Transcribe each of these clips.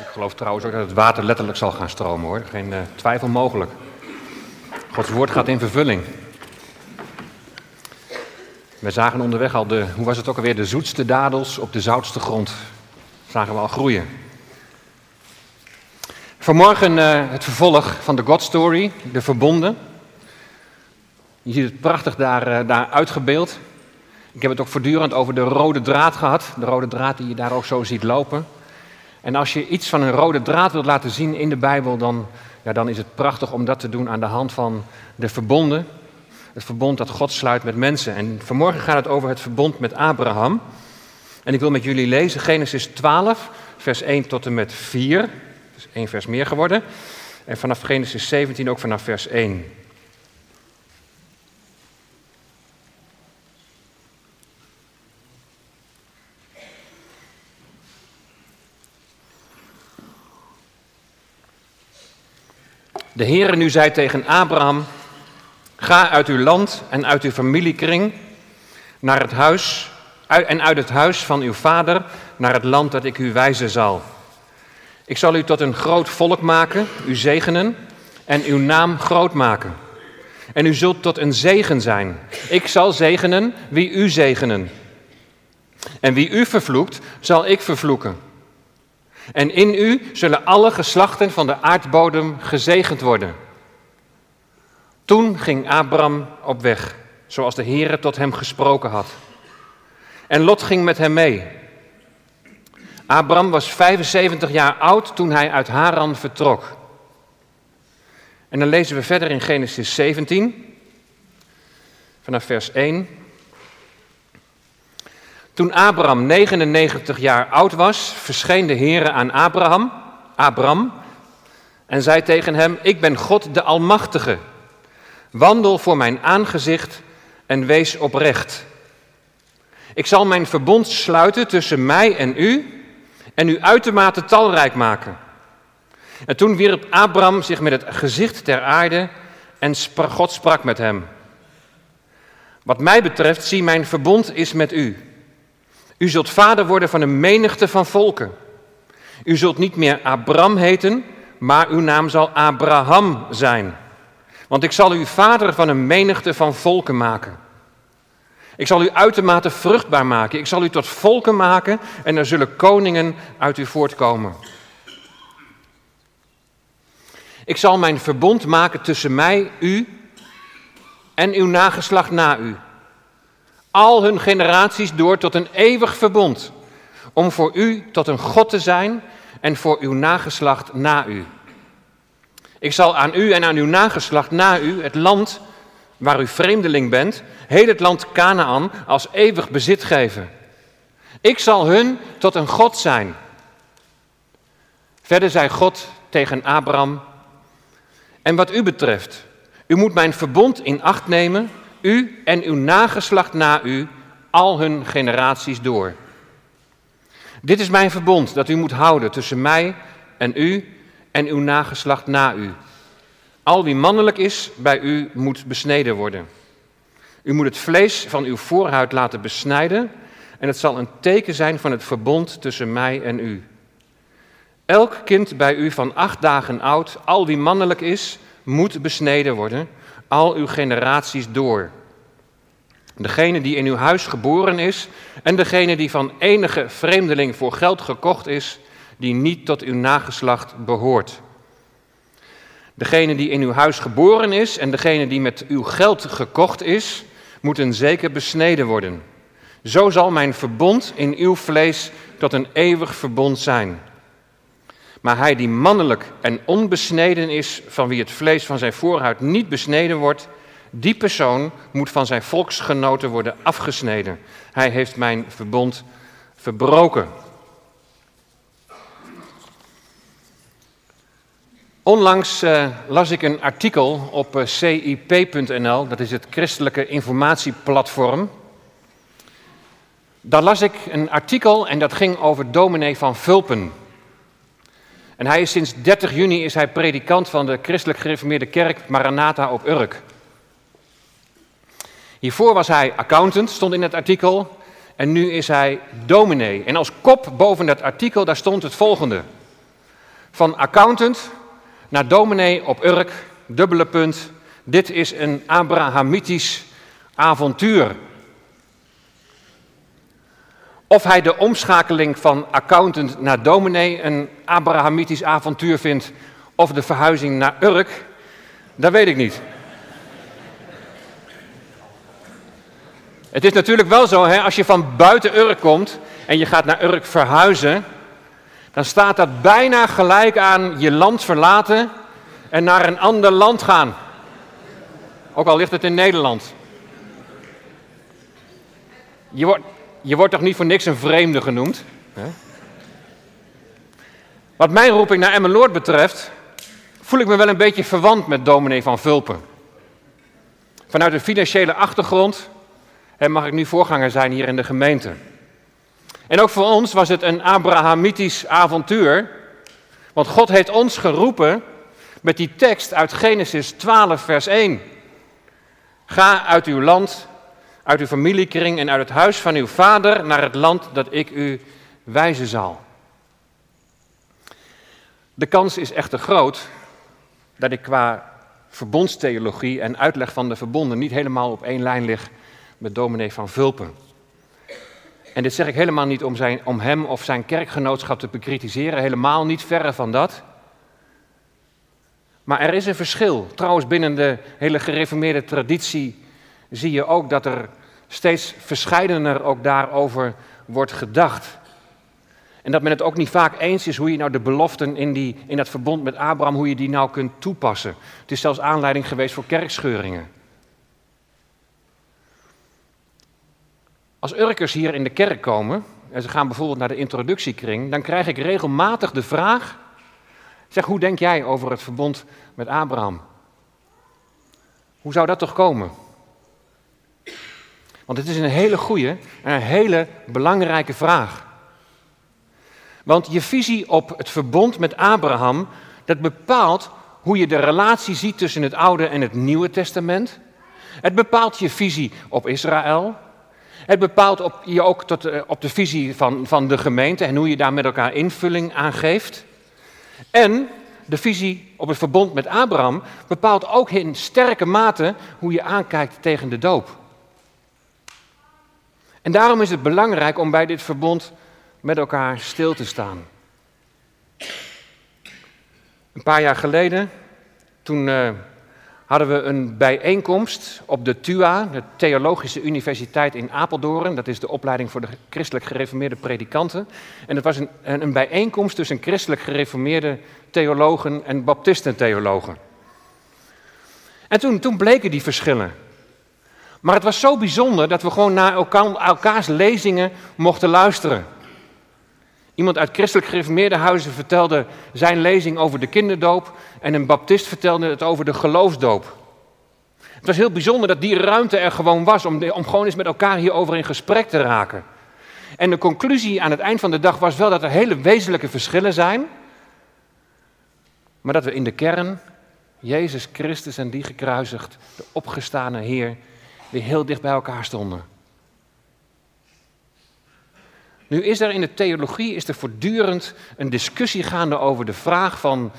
Ik geloof trouwens ook dat het water letterlijk zal gaan stromen hoor. Geen uh, twijfel mogelijk. Gods woord gaat in vervulling. We zagen onderweg al de, hoe was het ook alweer, de zoetste dadels op de zoutste grond. Zagen we al groeien. Vanmorgen uh, het vervolg van de God Story, de verbonden. Je ziet het prachtig daar, uh, daar uitgebeeld. Ik heb het ook voortdurend over de rode draad gehad. De rode draad die je daar ook zo ziet lopen. En als je iets van een rode draad wilt laten zien in de Bijbel, dan, ja, dan is het prachtig om dat te doen aan de hand van de verbonden. Het verbond dat God sluit met mensen. En vanmorgen gaat het over het verbond met Abraham. En ik wil met jullie lezen Genesis 12, vers 1 tot en met 4. Dus één vers meer geworden. En vanaf Genesis 17 ook vanaf vers 1. De Heere nu zei tegen Abraham: Ga uit uw land en uit uw familiekring naar het huis en uit het huis van uw vader naar het land dat ik u wijzen zal. Ik zal u tot een groot volk maken, u zegenen en uw naam groot maken. En u zult tot een zegen zijn. Ik zal zegenen wie u zegenen. En wie u vervloekt, zal ik vervloeken. En in u zullen alle geslachten van de aardbodem gezegend worden. Toen ging Abram op weg, zoals de Heere tot hem gesproken had. En Lot ging met hem mee. Abram was 75 jaar oud toen hij uit Haran vertrok. En dan lezen we verder in Genesis 17, vanaf vers 1. Toen Abraham 99 jaar oud was, verscheen de Heere aan Abraham, Abram, en zei tegen hem: Ik ben God de Almachtige. Wandel voor mijn aangezicht en wees oprecht. Ik zal mijn verbond sluiten tussen mij en u en u uitermate talrijk maken. En toen wierp Abraham zich met het gezicht ter aarde en God sprak met hem. Wat mij betreft, zie mijn verbond is met u. U zult vader worden van een menigte van volken. U zult niet meer Abram heten, maar uw naam zal Abraham zijn. Want ik zal u vader van een menigte van volken maken. Ik zal u uitermate vruchtbaar maken. Ik zal u tot volken maken en er zullen koningen uit u voortkomen. Ik zal mijn verbond maken tussen mij, u en uw nageslacht na u al hun generaties door tot een eeuwig verbond, om voor u tot een God te zijn en voor uw nageslacht na u. Ik zal aan u en aan uw nageslacht na u het land waar u vreemdeling bent, heel het land Canaan, als eeuwig bezit geven. Ik zal hun tot een God zijn. Verder zei God tegen Abraham, en wat u betreft, u moet mijn verbond in acht nemen u en uw nageslacht na u, al hun generaties door. Dit is mijn verbond dat u moet houden tussen mij en u en uw nageslacht na u. Al wie mannelijk is bij u moet besneden worden. U moet het vlees van uw voorhuid laten besnijden en het zal een teken zijn van het verbond tussen mij en u. Elk kind bij u van acht dagen oud, al wie mannelijk is, moet besneden worden al uw generaties door. Degene die in uw huis geboren is en degene die van enige vreemdeling voor geld gekocht is, die niet tot uw nageslacht behoort. Degene die in uw huis geboren is en degene die met uw geld gekocht is, moeten zeker besneden worden. Zo zal mijn verbond in uw vlees tot een eeuwig verbond zijn. Maar hij die mannelijk en onbesneden is, van wie het vlees van zijn voorhuid niet besneden wordt, die persoon moet van zijn volksgenoten worden afgesneden. Hij heeft mijn verbond verbroken. Onlangs uh, las ik een artikel op eh, cip.nl, dat is het christelijke informatieplatform. Daar las ik een artikel en dat ging over dominee van Vulpen. En hij is sinds 30 juni is hij predikant van de christelijk gereformeerde kerk Maranatha op Urk. Hiervoor was hij accountant, stond in het artikel. En nu is hij dominee. En als kop boven dat artikel, daar stond het volgende. Van accountant naar dominee op Urk, dubbele punt. Dit is een Abrahamitisch avontuur. Of hij de omschakeling van accountant naar dominee een Abrahamitisch avontuur vindt, of de verhuizing naar Urk, dat weet ik niet. Het is natuurlijk wel zo, hè, als je van buiten Urk komt en je gaat naar Urk verhuizen, dan staat dat bijna gelijk aan je land verlaten en naar een ander land gaan. Ook al ligt het in Nederland. Je wordt, je wordt toch niet voor niks een vreemde genoemd? Hè? Wat mijn roeping naar Emmeloord betreft, voel ik me wel een beetje verwant met dominee van Vulpen. Vanuit een financiële achtergrond mag ik nu voorganger zijn hier in de gemeente. En ook voor ons was het een Abrahamitisch avontuur, want God heeft ons geroepen met die tekst uit Genesis 12, vers 1. Ga uit uw land, uit uw familiekring en uit het huis van uw vader naar het land dat ik u wijzen zal. De kans is echter groot dat ik qua verbondstheologie en uitleg van de verbonden niet helemaal op één lijn lig met dominee van Vulpen. En dit zeg ik helemaal niet om, zijn, om hem of zijn kerkgenootschap te bekritiseren, helemaal niet, verre van dat. Maar er is een verschil. Trouwens, binnen de hele gereformeerde traditie zie je ook dat er steeds verscheidener ook daarover wordt gedacht. En dat men het ook niet vaak eens is hoe je nou de beloften in, die, in dat verbond met Abraham, hoe je die nou kunt toepassen. Het is zelfs aanleiding geweest voor kerkscheuringen. Als Urkers hier in de kerk komen, en ze gaan bijvoorbeeld naar de introductiekring, dan krijg ik regelmatig de vraag, zeg hoe denk jij over het verbond met Abraham? Hoe zou dat toch komen? Want het is een hele goede en een hele belangrijke vraag. Want je visie op het verbond met Abraham, dat bepaalt hoe je de relatie ziet tussen het Oude en het Nieuwe Testament. Het bepaalt je visie op Israël. Het bepaalt op, je ook tot, uh, op de visie van, van de gemeente en hoe je daar met elkaar invulling aan geeft. En de visie op het verbond met Abraham bepaalt ook in sterke mate hoe je aankijkt tegen de doop. En daarom is het belangrijk om bij dit verbond met elkaar stil te staan. Een paar jaar geleden, toen uh, hadden we een bijeenkomst op de TUA, de Theologische Universiteit in Apeldoorn. Dat is de opleiding voor de christelijk gereformeerde predikanten. En het was een, een bijeenkomst tussen christelijk gereformeerde theologen en baptistentheologen. En toen, toen bleken die verschillen. Maar het was zo bijzonder dat we gewoon naar elkaar, elkaars lezingen mochten luisteren. Iemand uit christelijk gereformeerde huizen vertelde zijn lezing over de kinderdoop en een baptist vertelde het over de geloofsdoop. Het was heel bijzonder dat die ruimte er gewoon was om, om gewoon eens met elkaar hierover in gesprek te raken. En de conclusie aan het eind van de dag was wel dat er hele wezenlijke verschillen zijn, maar dat we in de kern Jezus Christus en die gekruisigd, de opgestane Heer, weer heel dicht bij elkaar stonden. Nu is er in de theologie is er voortdurend een discussie gaande over de vraag van,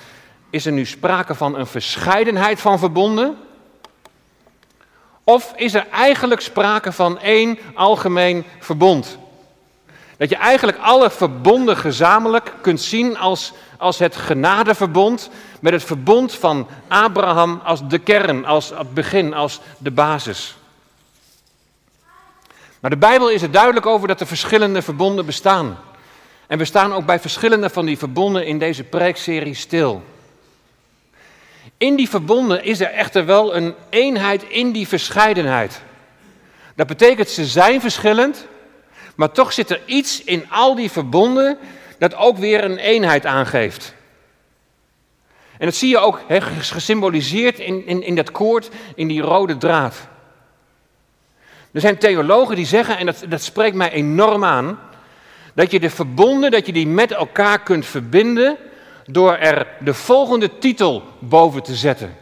is er nu sprake van een verscheidenheid van verbonden? Of is er eigenlijk sprake van één algemeen verbond? Dat je eigenlijk alle verbonden gezamenlijk kunt zien als, als het genadeverbond, met het verbond van Abraham als de kern, als het begin, als de basis. Maar de Bijbel is er duidelijk over dat er verschillende verbonden bestaan. En we staan ook bij verschillende van die verbonden in deze preekserie stil. In die verbonden is er echter wel een eenheid in die verscheidenheid. Dat betekent ze zijn verschillend, maar toch zit er iets in al die verbonden dat ook weer een eenheid aangeeft. En dat zie je ook he, gesymboliseerd in, in, in dat koord, in die rode draad. Er zijn theologen die zeggen, en dat, dat spreekt mij enorm aan, dat je de verbonden, dat je die met elkaar kunt verbinden door er de volgende titel boven te zetten.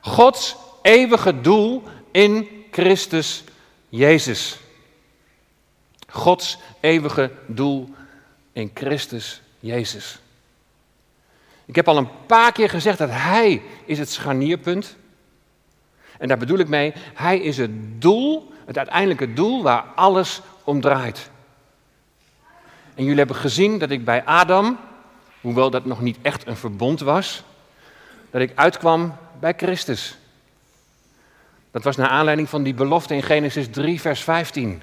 Gods eeuwige doel in Christus Jezus. Gods eeuwige doel in Christus Jezus. Ik heb al een paar keer gezegd dat Hij is het scharnierpunt. En daar bedoel ik mee, Hij is het doel, het uiteindelijke doel waar alles om draait. En jullie hebben gezien dat ik bij Adam, hoewel dat nog niet echt een verbond was, dat ik uitkwam bij Christus. Dat was naar aanleiding van die belofte in Genesis 3, vers 15.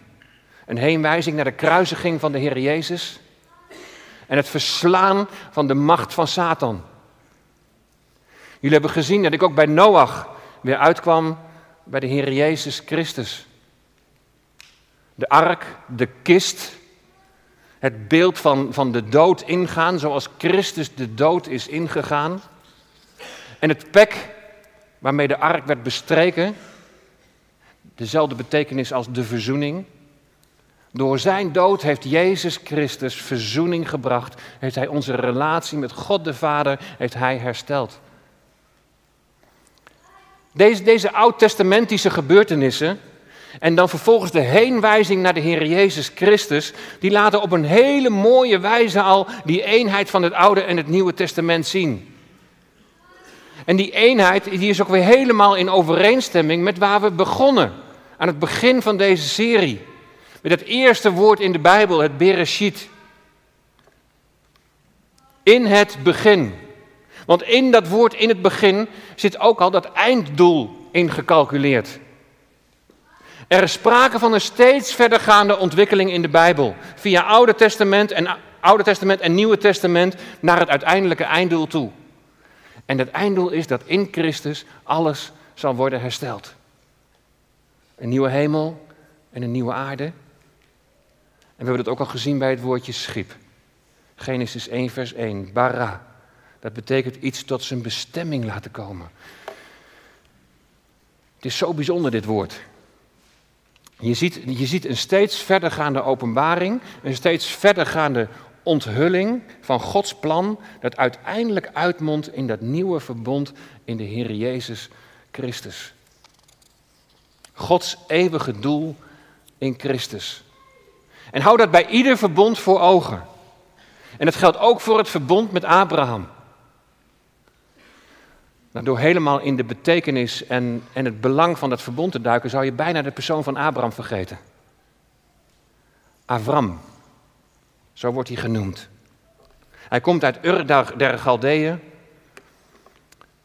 Een heenwijzing naar de kruisiging van de Heer Jezus en het verslaan van de macht van Satan. Jullie hebben gezien dat ik ook bij Noach weer uitkwam bij de Heer Jezus Christus. De ark, de kist, het beeld van, van de dood ingaan, zoals Christus de dood is ingegaan. En het pek waarmee de ark werd bestreken, dezelfde betekenis als de verzoening. Door zijn dood heeft Jezus Christus verzoening gebracht. Heeft hij onze relatie met God de Vader heeft hij hersteld. Deze, deze oud-testamentische gebeurtenissen en dan vervolgens de heenwijzing naar de Heer Jezus Christus, die laten op een hele mooie wijze al die eenheid van het Oude en het Nieuwe Testament zien. En die eenheid die is ook weer helemaal in overeenstemming met waar we begonnen aan het begin van deze serie. Met het eerste woord in de Bijbel, het Bereshit. In het begin. Want in dat woord in het begin zit ook al dat einddoel ingecalculeerd. Er is sprake van een steeds verdergaande ontwikkeling in de Bijbel. Via Oude Testament en, Oude Testament en Nieuwe Testament naar het uiteindelijke einddoel toe. En dat einddoel is dat in Christus alles zal worden hersteld. Een nieuwe hemel en een nieuwe aarde. En we hebben dat ook al gezien bij het woordje schip. Genesis 1, vers 1. Bara. Dat betekent iets tot zijn bestemming laten komen. Het is zo bijzonder, dit woord. Je ziet, je ziet een steeds verdergaande openbaring, een steeds verdergaande onthulling van Gods plan, dat uiteindelijk uitmondt in dat nieuwe verbond in de Heer Jezus Christus. Gods eeuwige doel in Christus. En hou dat bij ieder verbond voor ogen. En dat geldt ook voor het verbond met Abraham. Nou, door helemaal in de betekenis en, en het belang van dat verbond te duiken, zou je bijna de persoon van Abraham vergeten. Avram, zo wordt hij genoemd. Hij komt uit Ur der Galdeeën.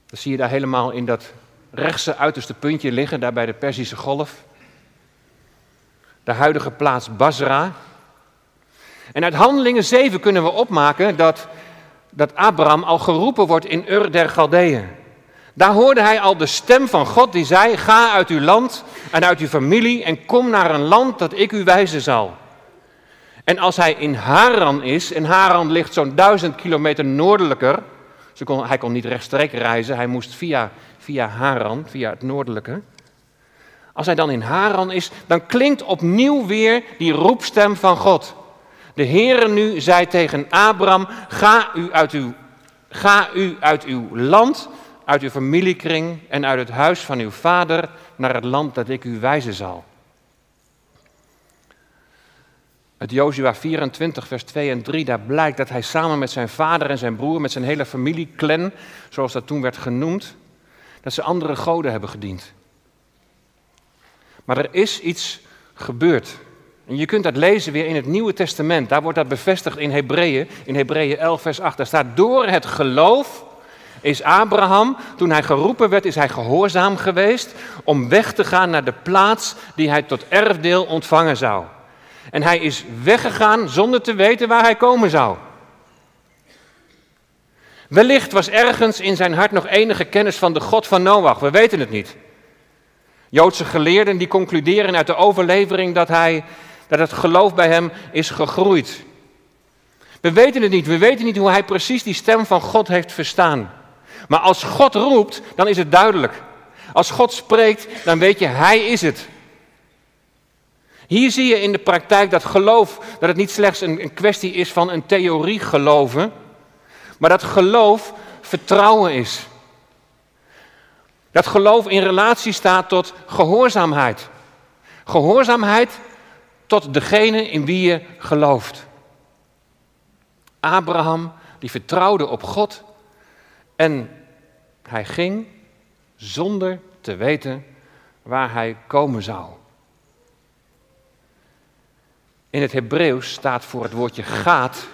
Dat zie je daar helemaal in dat rechtse uiterste puntje liggen, daar bij de Perzische Golf. De huidige plaats Basra. En uit Handelingen 7 kunnen we opmaken dat, dat Abraham al geroepen wordt in Ur der Galdeeën. Daar hoorde hij al de stem van God die zei: Ga uit uw land en uit uw familie en kom naar een land dat ik u wijzen zal. En als hij in Haran is, en Haran ligt zo'n duizend kilometer noordelijker, kon, hij kon niet rechtstreeks reizen, hij moest via, via Haran, via het noordelijke. Als hij dan in Haran is, dan klinkt opnieuw weer die roepstem van God. De Heere nu zei tegen Abraham, ga u uit uw, ga u uit uw land uit uw familiekring en uit het huis van uw vader naar het land dat ik u wijzen zal. Uit Jozua 24, vers 2 en 3, daar blijkt dat hij samen met zijn vader en zijn broer, met zijn hele familie, clan, zoals dat toen werd genoemd, dat ze andere goden hebben gediend. Maar er is iets gebeurd. En je kunt dat lezen weer in het Nieuwe Testament. Daar wordt dat bevestigd in Hebreeën, in Hebreeën 11, vers 8. Daar staat, door het geloof is Abraham, toen hij geroepen werd, is hij gehoorzaam geweest om weg te gaan naar de plaats die hij tot erfdeel ontvangen zou. En hij is weggegaan zonder te weten waar hij komen zou. Wellicht was ergens in zijn hart nog enige kennis van de God van Noach, we weten het niet. Joodse geleerden die concluderen uit de overlevering dat, hij, dat het geloof bij hem is gegroeid. We weten het niet, we weten niet hoe hij precies die stem van God heeft verstaan. Maar als God roept, dan is het duidelijk. Als God spreekt, dan weet je, Hij is het. Hier zie je in de praktijk dat geloof, dat het niet slechts een, een kwestie is van een theorie geloven, maar dat geloof vertrouwen is. Dat geloof in relatie staat tot gehoorzaamheid. Gehoorzaamheid tot degene in wie je gelooft. Abraham, die vertrouwde op God En hij ging zonder te weten waar hij komen zou. In het Hebreeuws staat voor het woordje gaat,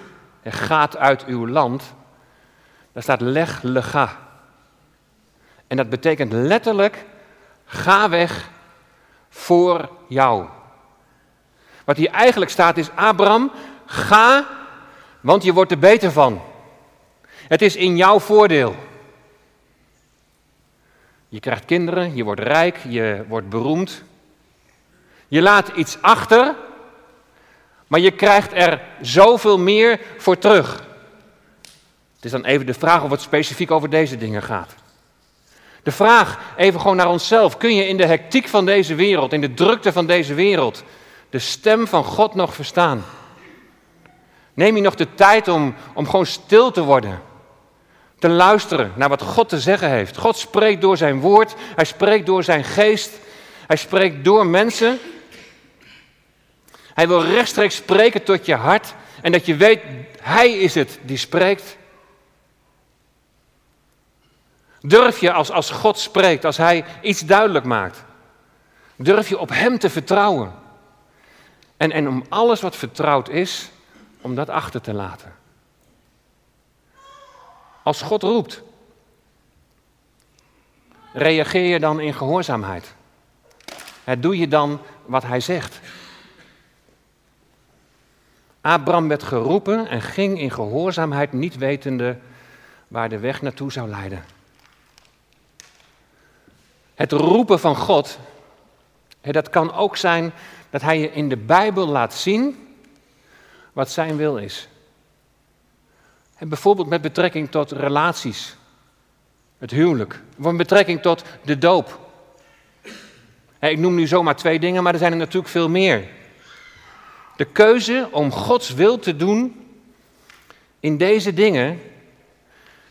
en gaat uit uw land, daar staat leg lega. En dat betekent letterlijk, ga weg voor jou. Wat hier eigenlijk staat is, Abraham, ga, want je wordt er beter van. Het is in jouw voordeel. Je krijgt kinderen, je wordt rijk, je wordt beroemd. Je laat iets achter, maar je krijgt er zoveel meer voor terug. Het is dan even de vraag of het specifiek over deze dingen gaat. De vraag, even gewoon naar onszelf, kun je in de hectiek van deze wereld, in de drukte van deze wereld, de stem van God nog verstaan? Neem je nog de tijd om, om gewoon stil te worden? Te luisteren naar wat God te zeggen heeft. God spreekt door zijn woord, hij spreekt door zijn geest, hij spreekt door mensen. Hij wil rechtstreeks spreken tot je hart en dat je weet, hij is het die spreekt. Durf je als, als God spreekt, als hij iets duidelijk maakt, durf je op hem te vertrouwen. En, en om alles wat vertrouwd is, om dat achter te laten. Als God roept, reageer je dan in gehoorzaamheid? Doe je dan wat hij zegt? Abraham werd geroepen en ging in gehoorzaamheid, niet wetende waar de weg naartoe zou leiden. Het roepen van God, dat kan ook zijn dat hij je in de Bijbel laat zien wat zijn wil is. En bijvoorbeeld met betrekking tot relaties, het huwelijk, of met betrekking tot de doop. Ik noem nu zomaar twee dingen, maar er zijn er natuurlijk veel meer. De keuze om Gods wil te doen in deze dingen,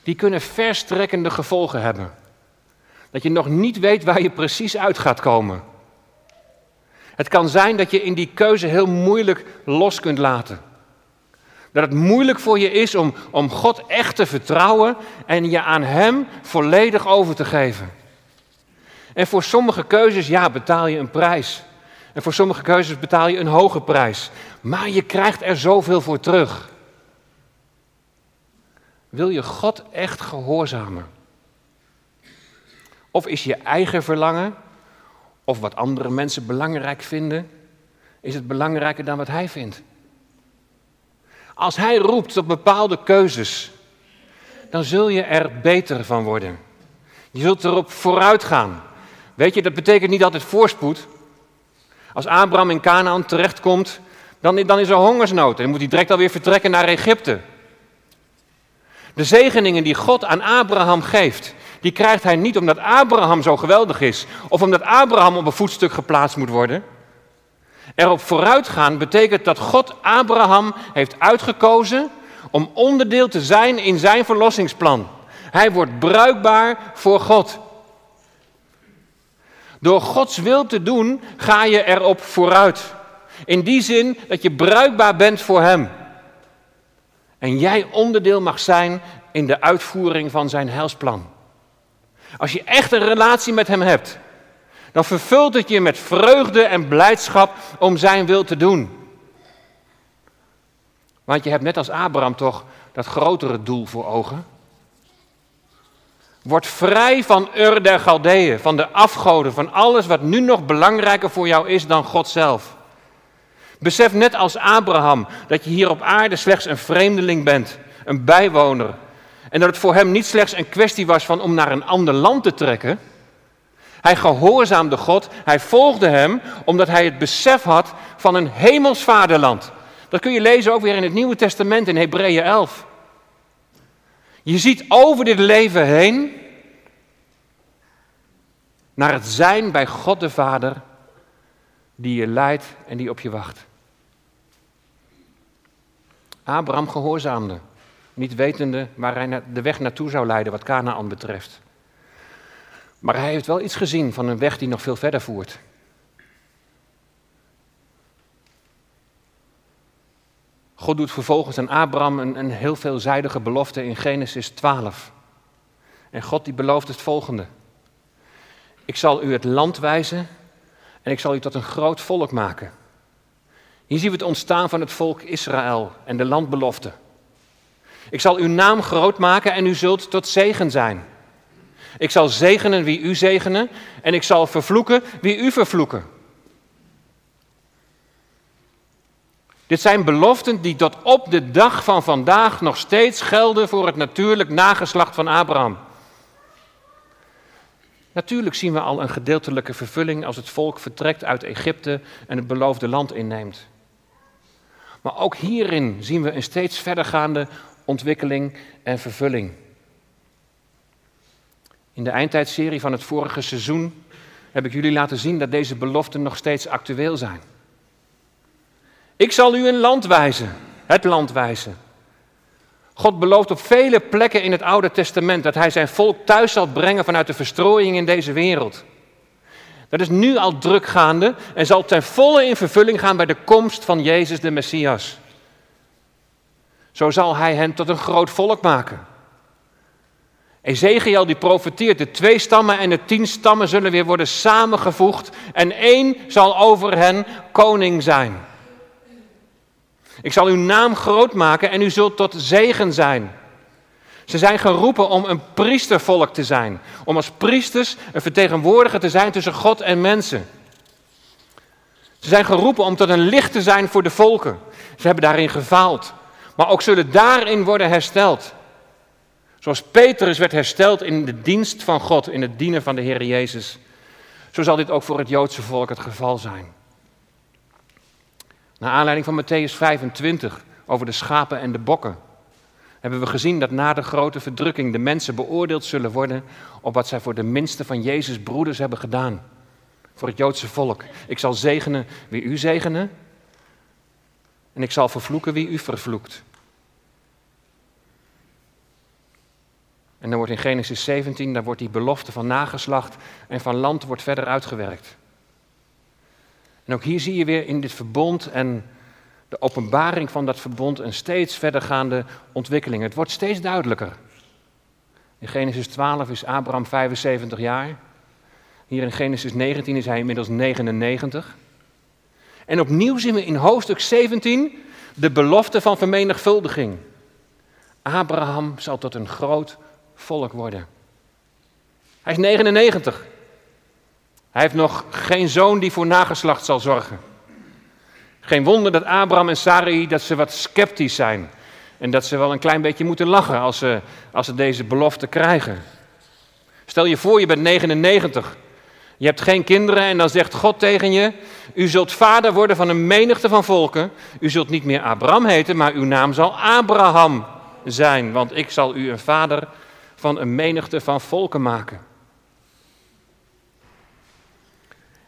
die kunnen verstrekkende gevolgen hebben. Dat je nog niet weet waar je precies uit gaat komen. Het kan zijn dat je in die keuze heel moeilijk los kunt laten. Dat het moeilijk voor je is om, om God echt te vertrouwen en je aan Hem volledig over te geven. En voor sommige keuzes, ja, betaal je een prijs. En voor sommige keuzes betaal je een hoge prijs. Maar je krijgt er zoveel voor terug. Wil je God echt gehoorzamen? Of is je eigen verlangen, of wat andere mensen belangrijk vinden, is het belangrijker dan wat Hij vindt? Als Hij roept tot bepaalde keuzes, dan zul je er beter van worden. Je zult erop vooruit gaan. Weet je, dat betekent niet altijd voorspoed. Als Abraham in Canaan terechtkomt, dan, dan is er hongersnood. En moet hij direct alweer vertrekken naar Egypte. De zegeningen die God aan Abraham geeft, die krijgt hij niet omdat Abraham zo geweldig is. Of omdat Abraham op een voetstuk geplaatst moet worden. Erop vooruitgaan betekent dat God Abraham heeft uitgekozen om onderdeel te zijn in zijn verlossingsplan. Hij wordt bruikbaar voor God. Door Gods wil te doen ga je erop vooruit. In die zin dat je bruikbaar bent voor Hem. En jij onderdeel mag zijn in de uitvoering van zijn heilsplan. Als je echt een relatie met Hem hebt, dan vervult het je met vreugde en blijdschap om Zijn wil te doen. Want je hebt net als Abraham toch dat grotere doel voor ogen. Word vrij van Ur der Galdeeën, van de afgoden, van alles wat nu nog belangrijker voor jou is dan God zelf. Besef net als Abraham dat je hier op aarde slechts een vreemdeling bent, een bijwoner. En dat het voor hem niet slechts een kwestie was van om naar een ander land te trekken. Hij gehoorzaamde God, hij volgde hem omdat hij het besef had van een hemels vaderland. Dat kun je lezen ook weer in het Nieuwe Testament in Hebreeën 11. Je ziet over dit leven heen naar het zijn bij God de Vader die je leidt en die op je wacht. Abraham gehoorzaamde, niet wetende waar hij de weg naartoe zou leiden wat Canaan betreft. Maar hij heeft wel iets gezien van een weg die nog veel verder voert. God doet vervolgens aan Abraham een, een heel veelzijdige belofte in Genesis 12. En God die belooft het volgende. Ik zal u het land wijzen en ik zal u tot een groot volk maken. Hier zien we het ontstaan van het volk Israël en de landbelofte. Ik zal uw naam groot maken en u zult tot zegen zijn. Ik zal zegenen wie u zegenen en ik zal vervloeken wie u vervloeken. Dit zijn beloften die tot op de dag van vandaag nog steeds gelden voor het natuurlijk nageslacht van Abraham. Natuurlijk zien we al een gedeeltelijke vervulling als het volk vertrekt uit Egypte en het beloofde land inneemt. Maar ook hierin zien we een steeds verdergaande ontwikkeling en vervulling. In de eindtijdserie van het vorige seizoen heb ik jullie laten zien dat deze beloften nog steeds actueel zijn. Ik zal u een land wijzen, het land wijzen. God belooft op vele plekken in het Oude Testament dat hij zijn volk thuis zal brengen vanuit de verstrooiing in deze wereld. Dat is nu al druk gaande en zal ten volle in vervulling gaan bij de komst van Jezus de Messias. Zo zal hij hen tot een groot volk maken. Ezekiel die profeteert, de twee stammen en de tien stammen zullen weer worden samengevoegd en één zal over hen koning zijn. Ik zal uw naam groot maken en u zult tot zegen zijn. Ze zijn geroepen om een priestervolk te zijn. Om als priesters een vertegenwoordiger te zijn tussen God en mensen. Ze zijn geroepen om tot een licht te zijn voor de volken. Ze hebben daarin gefaald. Maar ook zullen daarin worden hersteld. Zoals Petrus werd hersteld in de dienst van God, in het dienen van de Heer Jezus. Zo zal dit ook voor het Joodse volk het geval zijn. Naar aanleiding van Matthäus 25 over de schapen en de bokken hebben we gezien dat na de grote verdrukking de mensen beoordeeld zullen worden op wat zij voor de minste van Jezus' broeders hebben gedaan. Voor het Joodse volk. Ik zal zegenen wie u zegenen en ik zal vervloeken wie u vervloekt. En dan wordt in Genesis 17, daar wordt die belofte van nageslacht en van land wordt verder uitgewerkt. En ook hier zie je weer in dit verbond en de openbaring van dat verbond een steeds verdergaande ontwikkeling. Het wordt steeds duidelijker. In Genesis 12 is Abraham 75 jaar. Hier in Genesis 19 is hij inmiddels 99. En opnieuw zien we in hoofdstuk 17 de belofte van vermenigvuldiging. Abraham zal tot een groot volk worden. Hij is 99. Hij heeft nog geen zoon die voor nageslacht zal zorgen. Geen wonder dat Abraham en Sarai dat ze wat sceptisch zijn. En dat ze wel een klein beetje moeten lachen als ze, als ze deze belofte krijgen. Stel je voor, je bent 99. Je hebt geen kinderen en dan zegt God tegen je: U zult vader worden van een menigte van volken. U zult niet meer Abraham heten, maar uw naam zal Abraham zijn. Want ik zal u een vader van een menigte van volken maken.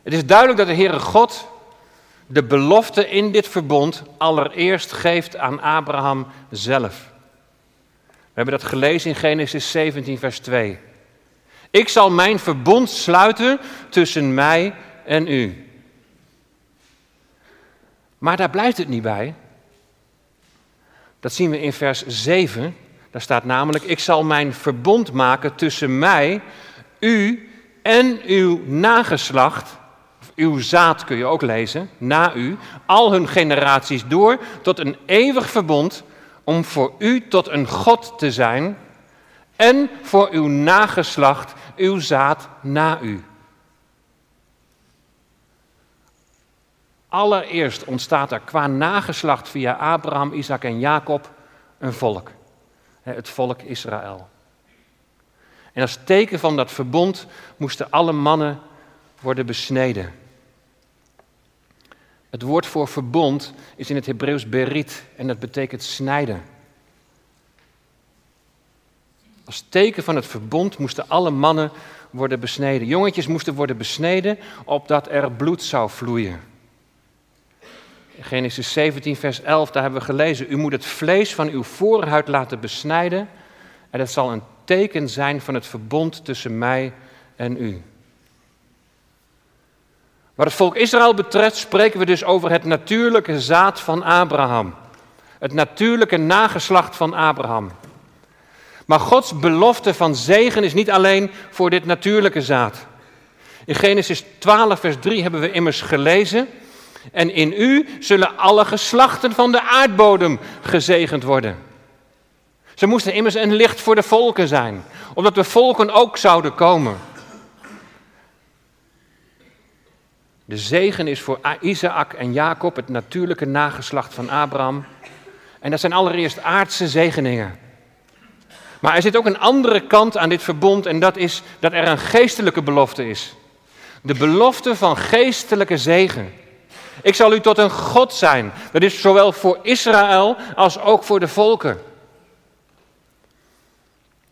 Het is duidelijk dat de Heere God de belofte in dit verbond allereerst geeft aan Abraham zelf. We hebben dat gelezen in Genesis 17, vers 2. Ik zal mijn verbond sluiten tussen mij en u. Maar daar blijft het niet bij. Dat zien we in vers 7. Daar staat namelijk: Ik zal mijn verbond maken tussen mij, u en uw nageslacht uw zaad kun je ook lezen, na u, al hun generaties door, tot een eeuwig verbond, om voor u tot een God te zijn en voor uw nageslacht, uw zaad na u. Allereerst ontstaat er qua nageslacht via Abraham, Isaac en Jacob een volk. Het volk Israël. En als teken van dat verbond moesten alle mannen worden besneden. Het woord voor verbond is in het Hebreeuws berit en dat betekent snijden. Als teken van het verbond moesten alle mannen worden besneden. Jongetjes moesten worden besneden opdat er bloed zou vloeien. Genesis 17, vers 11, daar hebben we gelezen: U moet het vlees van uw voorhuid laten besnijden en dat zal een teken zijn van het verbond tussen mij en u. Wat het volk Israël betreft spreken we dus over het natuurlijke zaad van Abraham. Het natuurlijke nageslacht van Abraham. Maar Gods belofte van zegen is niet alleen voor dit natuurlijke zaad. In Genesis 12, vers 3 hebben we immers gelezen. En in u zullen alle geslachten van de aardbodem gezegend worden. Ze moesten immers een licht voor de volken zijn, omdat de volken ook zouden komen. De zegen is voor Isaac en Jacob het natuurlijke nageslacht van Abraham. En dat zijn allereerst aardse zegeningen. Maar er zit ook een andere kant aan dit verbond en dat is dat er een geestelijke belofte is. De belofte van geestelijke zegen. Ik zal u tot een God zijn. Dat is zowel voor Israël als ook voor de volken.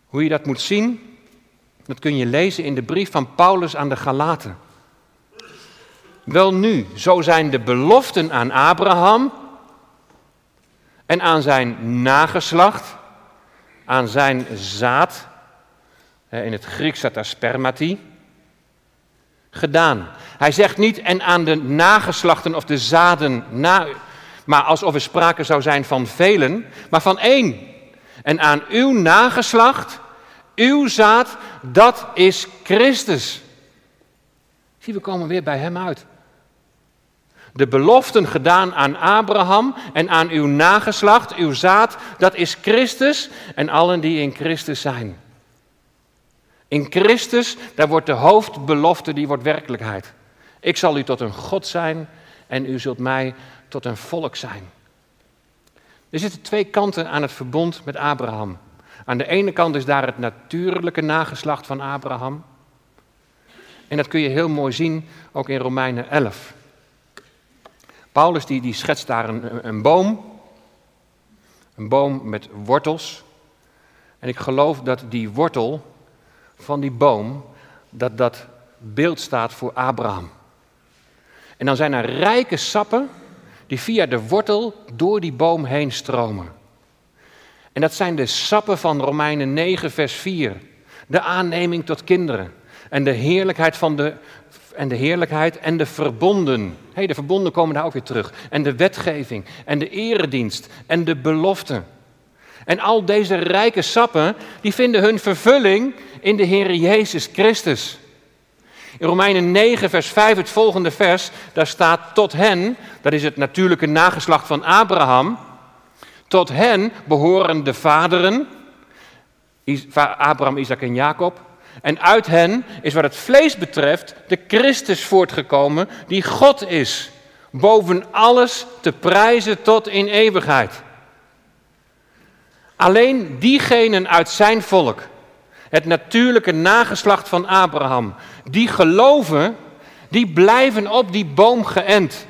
Hoe je dat moet zien, dat kun je lezen in de brief van Paulus aan de Galaten. Wel nu, zo zijn de beloften aan Abraham en aan zijn nageslacht, aan zijn zaad, in het Grieks staat daar spermati, gedaan. Hij zegt niet en aan de nageslachten of de zaden na, maar alsof er sprake zou zijn van velen, maar van één. En aan uw nageslacht, uw zaad, dat is Christus. Zie, we komen weer bij hem uit. De beloften gedaan aan Abraham en aan uw nageslacht, uw zaad, dat is Christus en allen die in Christus zijn. In Christus, daar wordt de hoofdbelofte, die wordt werkelijkheid. Ik zal u tot een God zijn en u zult mij tot een volk zijn. Er zitten twee kanten aan het verbond met Abraham. Aan de ene kant is daar het natuurlijke nageslacht van Abraham. En dat kun je heel mooi zien ook in Romeinen 11. Paulus die, die schetst daar een, een boom. Een boom met wortels. En ik geloof dat die wortel van die boom, dat dat beeld staat voor Abraham. En dan zijn er rijke sappen die via de wortel door die boom heen stromen. En dat zijn de sappen van Romeinen 9, vers 4. De aanneming tot kinderen. En de heerlijkheid van de, en de heerlijkheid en de verbonden. Hey, de verbonden komen daar ook weer terug. En de wetgeving en de eredienst en de belofte. En al deze rijke sappen, die vinden hun vervulling in de Heer Jezus Christus. In Romeinen 9, vers 5, het volgende vers, daar staat tot hen, dat is het natuurlijke nageslacht van Abraham, tot hen behoren de vaderen, Abraham, Isaac en Jacob. En uit hen is wat het vlees betreft de Christus voortgekomen, die God is, boven alles te prijzen tot in eeuwigheid. Alleen diegenen uit zijn volk, het natuurlijke nageslacht van Abraham, die geloven, die blijven op die boom geënt.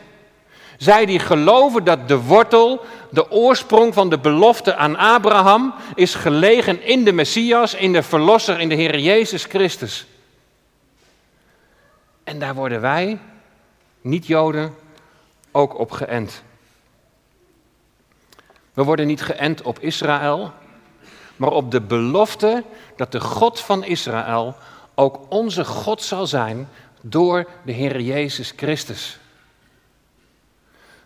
Zij die geloven dat de wortel, de oorsprong van de belofte aan Abraham, is gelegen in de Messias, in de Verlosser, in de Heer Jezus Christus. En daar worden wij, niet-Joden, ook op geënt. We worden niet geënt op Israël, maar op de belofte dat de God van Israël ook onze God zal zijn door de Heer Jezus Christus.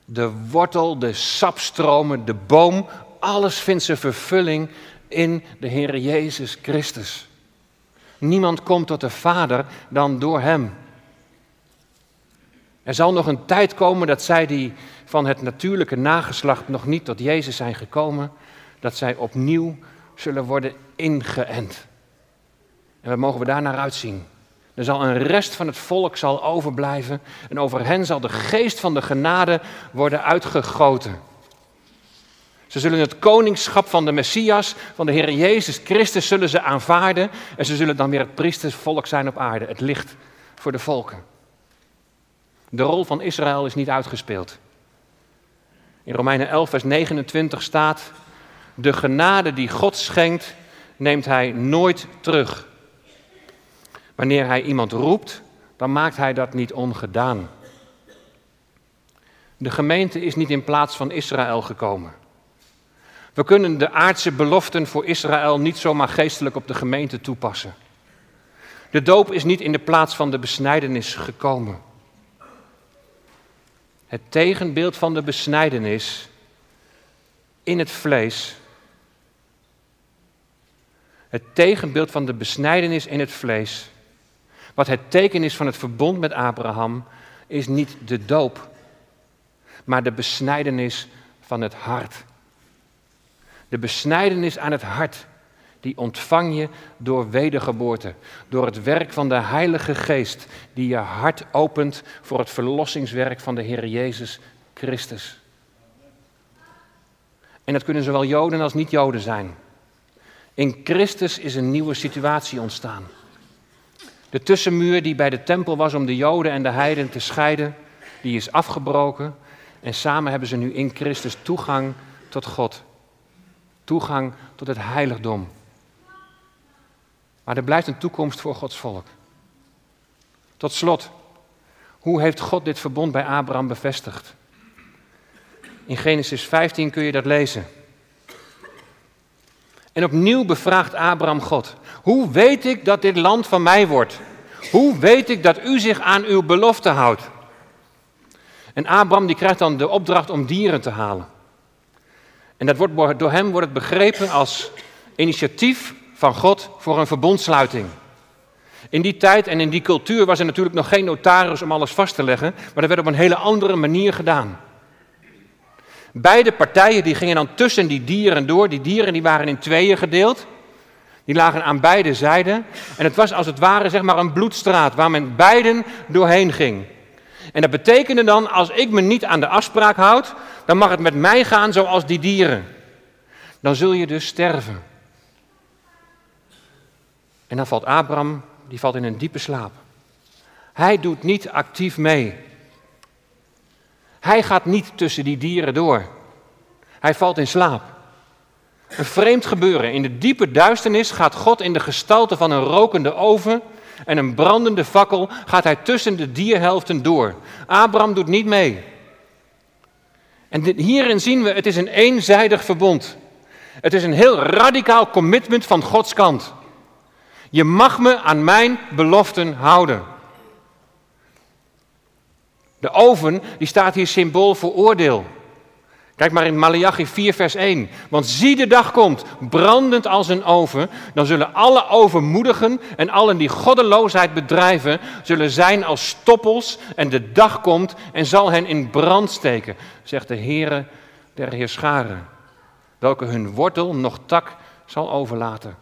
De wortel, de sapstromen, de boom, alles vindt zijn vervulling in de Heer Jezus Christus. Niemand komt tot de Vader dan door Hem. Er zal nog een tijd komen dat zij die van het natuurlijke nageslacht nog niet tot Jezus zijn gekomen, dat zij opnieuw zullen worden ingeënt. En wat mogen we daar naar uitzien? Er zal een rest van het volk zal overblijven en over hen zal de geest van de genade worden uitgegoten. Ze zullen het koningschap van de Messias, van de Heer Jezus Christus, zullen ze aanvaarden en ze zullen dan weer het priestersvolk zijn op aarde, het licht voor de volken. De rol van Israël is niet uitgespeeld. In Romeinen 11, vers 29 staat, de genade die God schenkt, neemt hij nooit terug. Wanneer hij iemand roept, dan maakt hij dat niet ongedaan. De gemeente is niet in plaats van Israël gekomen. We kunnen de aardse beloften voor Israël niet zomaar geestelijk op de gemeente toepassen. De doop is niet in de plaats van de besnijdenis gekomen. Het tegenbeeld van de besnijdenis in het vlees Het tegenbeeld van de besnijdenis in het vlees, wat het teken is van het verbond met Abraham, is niet de doop, maar de besnijdenis van het hart. De besnijdenis aan het hart, die ontvang je door wedergeboorte, door het werk van de Heilige Geest, die je hart opent voor het verlossingswerk van de Heer Jezus Christus. En dat kunnen zowel Joden als niet-Joden zijn. In Christus is een nieuwe situatie ontstaan. De tussenmuur die bij de tempel was om de Joden en de Heiden te scheiden, die is afgebroken. En samen hebben ze nu in Christus toegang tot God. Toegang tot het heiligdom. Maar er blijft een toekomst voor Gods volk. Tot slot, hoe heeft God dit verbond bij Abraham bevestigd? In Genesis 15 kun je dat lezen. En opnieuw bevraagt Abraham God: Hoe weet ik dat dit land van mij wordt? Hoe weet ik dat u zich aan uw belofte houdt? En Abraham die krijgt dan de opdracht om dieren te halen. En dat wordt, door hem wordt het begrepen als initiatief van God voor een verbondsluiting. In die tijd en in die cultuur was er natuurlijk nog geen notaris om alles vast te leggen, maar dat werd op een hele andere manier gedaan. Beide partijen die gingen dan tussen die dieren door. Die dieren die waren in tweeën gedeeld. Die lagen aan beide zijden. En het was als het ware zeg maar een bloedstraat waar men beiden doorheen ging. En dat betekende dan, als ik me niet aan de afspraak houd, dan mag het met mij gaan zoals die dieren. Dan zul je dus sterven. En dan valt Abraham, die valt in een diepe slaap. Hij doet niet actief mee. Hij gaat niet tussen die dieren door. Hij valt in slaap. Een vreemd gebeuren. In de diepe duisternis gaat God in de gestalte van een rokende oven en een brandende fakkel gaat hij tussen de dierhelften door. Abraham doet niet mee. En hierin zien we, het is een eenzijdig verbond. Het is een heel radicaal commitment van Gods kant. Je mag me aan mijn beloften houden. De oven die staat hier symbool voor oordeel. Kijk maar in Malachi 4, vers 1. Want zie de dag komt, brandend als een oven, dan zullen alle overmoedigen en allen die goddeloosheid bedrijven, zullen zijn als stoppels en de dag komt en zal hen in brand steken, zegt de Heere der Heerscharen, welke hun wortel nog tak zal overlaten.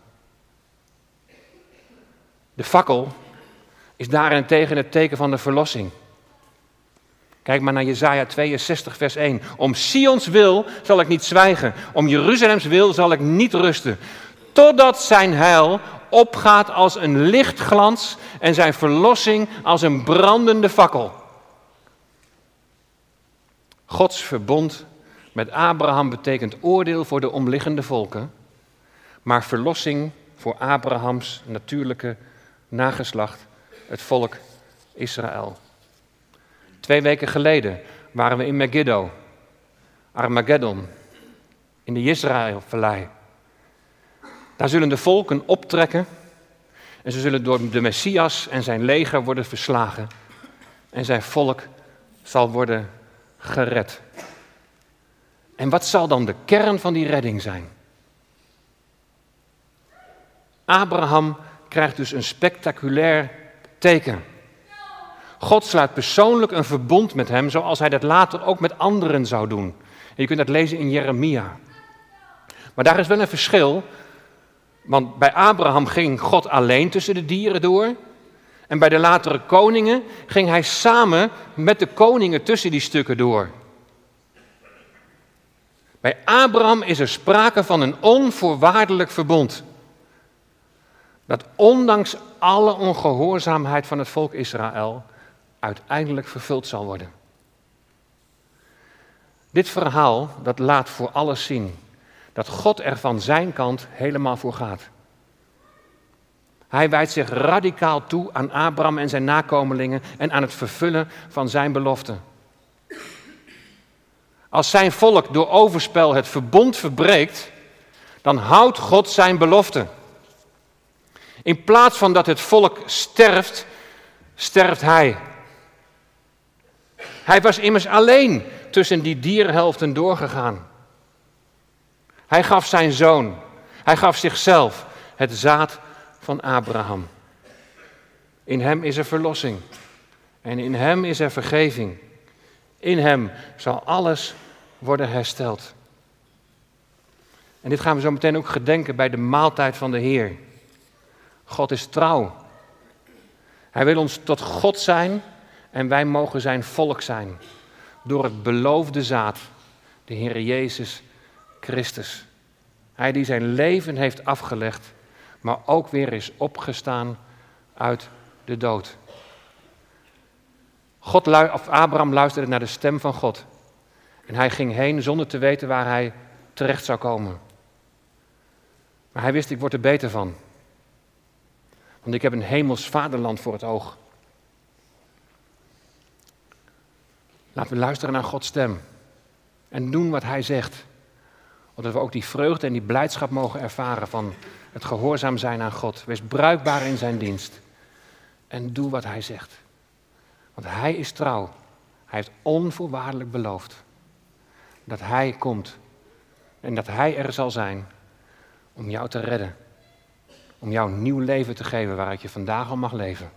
De fakkel is daarentegen het teken van de verlossing. Kijk maar naar Jesaja 62, vers 1. Om Sions wil zal ik niet zwijgen. Om Jeruzalems wil zal ik niet rusten. Totdat zijn heil opgaat als een lichtglans en zijn verlossing als een brandende fakkel. Gods verbond met Abraham betekent oordeel voor de omliggende volken, maar verlossing voor Abrahams natuurlijke nageslacht, het volk Israël. Twee weken geleden waren we in Megiddo, Armageddon, in de Israëlvallei. Daar zullen de volken optrekken en ze zullen door de Messias en zijn leger worden verslagen. En zijn volk zal worden gered. En wat zal dan de kern van die redding zijn? Abraham krijgt dus een spectaculair teken. God sluit persoonlijk een verbond met hem, zoals hij dat later ook met anderen zou doen. En je kunt dat lezen in Jeremia. Maar daar is wel een verschil, want bij Abraham ging God alleen tussen de dieren door. En bij de latere koningen ging hij samen met de koningen tussen die stukken door. Bij Abraham is er sprake van een onvoorwaardelijk verbond. Dat ondanks alle ongehoorzaamheid van het volk Israël uiteindelijk vervuld zal worden. Dit verhaal dat laat voor alles zien dat God er van zijn kant helemaal voor gaat. Hij wijdt zich radicaal toe aan Abraham en zijn nakomelingen en aan het vervullen van zijn belofte. Als zijn volk door overspel het verbond verbreekt, dan houdt God zijn belofte. In plaats van dat het volk sterft, sterft hij. Hij was immers alleen tussen die dierhelften doorgegaan. Hij gaf zijn zoon. Hij gaf zichzelf. het zaad van Abraham. In hem is er verlossing. En in hem is er vergeving. In hem zal alles worden hersteld. En dit gaan we zo meteen ook gedenken bij de maaltijd van de Heer. God is trouw. Hij wil ons tot God zijn en wij mogen zijn volk zijn. Door het beloofde zaad, de Heer Jezus Christus. Hij die zijn leven heeft afgelegd, maar ook weer is opgestaan uit de dood. God, of Abraham luisterde naar de stem van God. En hij ging heen zonder te weten waar hij terecht zou komen. Maar hij wist, ik word er beter van. Want ik heb een hemels vaderland voor het oog. Laten we luisteren naar Gods stem. En doen wat hij zegt. Opdat we ook die vreugde en die blijdschap mogen ervaren van het gehoorzaam zijn aan God. Wees bruikbaar in zijn dienst. En doe wat hij zegt. Want hij is trouw. Hij heeft onvoorwaardelijk beloofd dat hij komt. En dat hij er zal zijn om jou te redden. Om jou een nieuw leven te geven waaruit je vandaag al mag leven.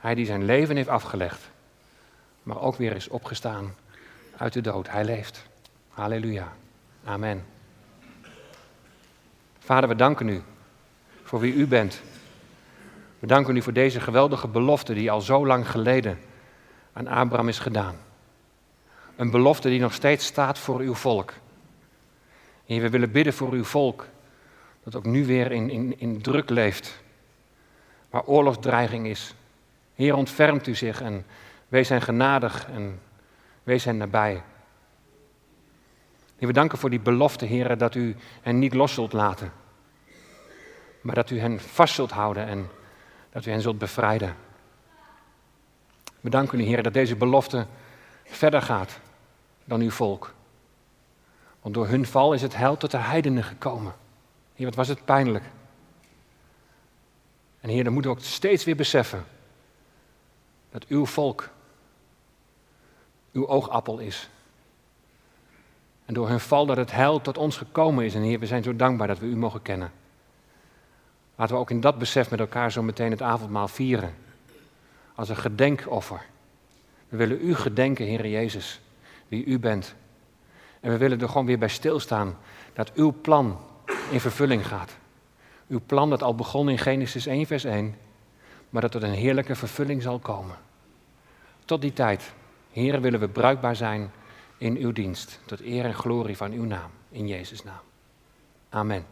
Hij die zijn leven heeft afgelegd, maar ook weer is opgestaan uit de dood. Hij leeft. Halleluja. Amen. Vader, we danken u voor wie u bent. We danken u voor deze geweldige belofte die al zo lang geleden aan Abraham is gedaan. Een belofte die nog steeds staat voor uw volk. Heer, we willen bidden voor uw volk, dat ook nu weer in, in, in druk leeft, waar oorlogsdreiging is. Heer, ontfermt u zich en wees hen genadig en wees hen nabij. We danken voor die belofte, Heer, dat u hen niet los zult laten, maar dat u hen vast zult houden en dat u hen zult bevrijden. We danken u, Heer, dat deze belofte verder gaat dan uw volk. Want door hun val is het heil tot de heidenen gekomen. Heer, wat was het pijnlijk. En Heer, dan moeten we ook steeds weer beseffen dat uw volk uw oogappel is. En door hun val dat het heil tot ons gekomen is. En Heer, we zijn zo dankbaar dat we u mogen kennen. Laten we ook in dat besef met elkaar zo meteen het avondmaal vieren. Als een gedenkoffer. We willen u gedenken, Heer Jezus, wie u bent. En we willen er gewoon weer bij stilstaan dat uw plan in vervulling gaat. Uw plan dat al begon in Genesis 1, vers 1, maar dat tot een heerlijke vervulling zal komen. Tot die tijd, Heer, willen we bruikbaar zijn in uw dienst, tot eer en glorie van uw naam, in Jezus' naam. Amen.